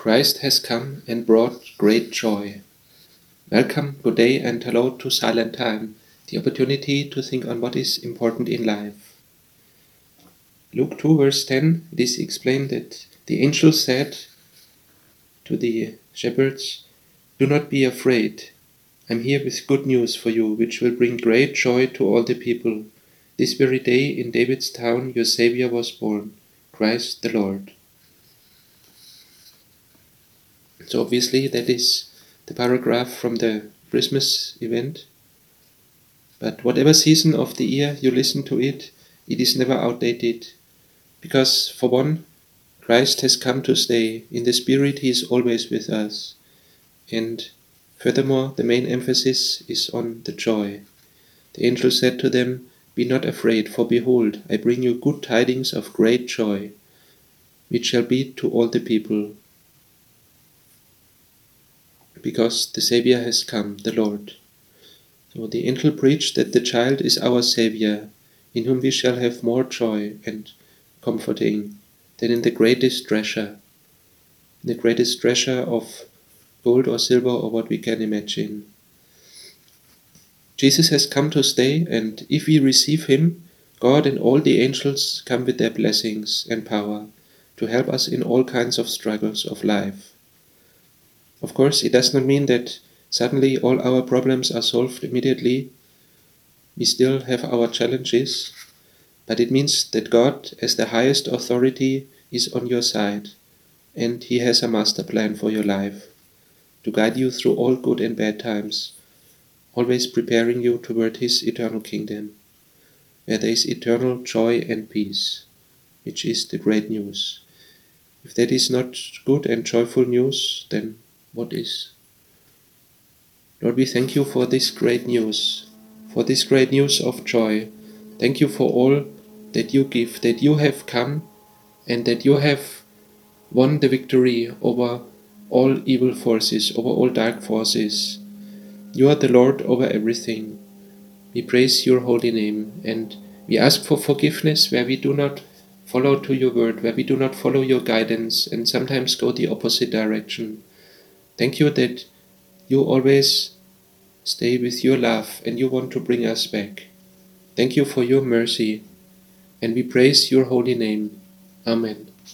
Christ has come and brought great joy. Welcome, good day, and hello to Silent Time, the opportunity to think on what is important in life. Luke 2, verse 10, it is explained that the angel said to the shepherds, Do not be afraid. I'm here with good news for you, which will bring great joy to all the people. This very day in David's town your Savior was born, Christ the Lord. So obviously that is the paragraph from the Christmas event. But whatever season of the year you listen to it, it is never outdated. Because for one, Christ has come to stay. In the Spirit, He is always with us. And furthermore, the main emphasis is on the joy. The angel said to them, Be not afraid, for behold, I bring you good tidings of great joy, which shall be to all the people because the Saviour has come, the Lord. So the angel preached that the child is our Saviour, in whom we shall have more joy and comforting than in the greatest treasure, the greatest treasure of gold or silver or what we can imagine. Jesus has come to stay, and if we receive him, God and all the angels come with their blessings and power to help us in all kinds of struggles of life. Of course, it does not mean that suddenly all our problems are solved immediately. We still have our challenges, but it means that God, as the highest authority, is on your side, and He has a master plan for your life to guide you through all good and bad times, always preparing you toward His eternal kingdom, where there is eternal joy and peace, which is the great news. If that is not good and joyful news, then what is. Lord, we thank you for this great news, for this great news of joy. Thank you for all that you give, that you have come and that you have won the victory over all evil forces, over all dark forces. You are the Lord over everything. We praise your holy name and we ask for forgiveness where we do not follow to your word, where we do not follow your guidance and sometimes go the opposite direction. Thank you that you always stay with your love and you want to bring us back. Thank you for your mercy, and we praise your holy name. Amen.